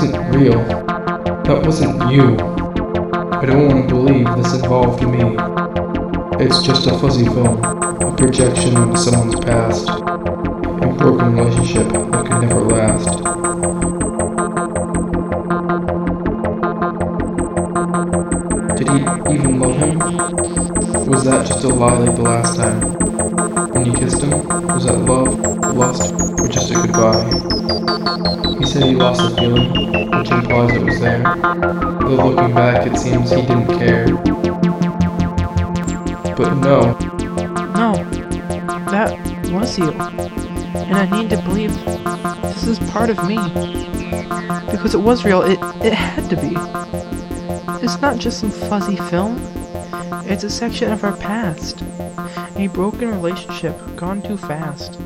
wasn't real. That wasn't you. I don't want to believe this involved me. It's just a fuzzy film, a projection of someone's past, a broken relationship that could never last. Did he even love him? Was that just a lie like the last time? When you kissed him, was that love, lust, or just a goodbye? He said he lost the feeling, which implies it was there. Though looking back, it seems he didn't care. But no, No, that was you. And I need to believe this is part of me. Because it was real, it, it had to be. It's not just some fuzzy film, it's a section of our past. A broken relationship gone too fast.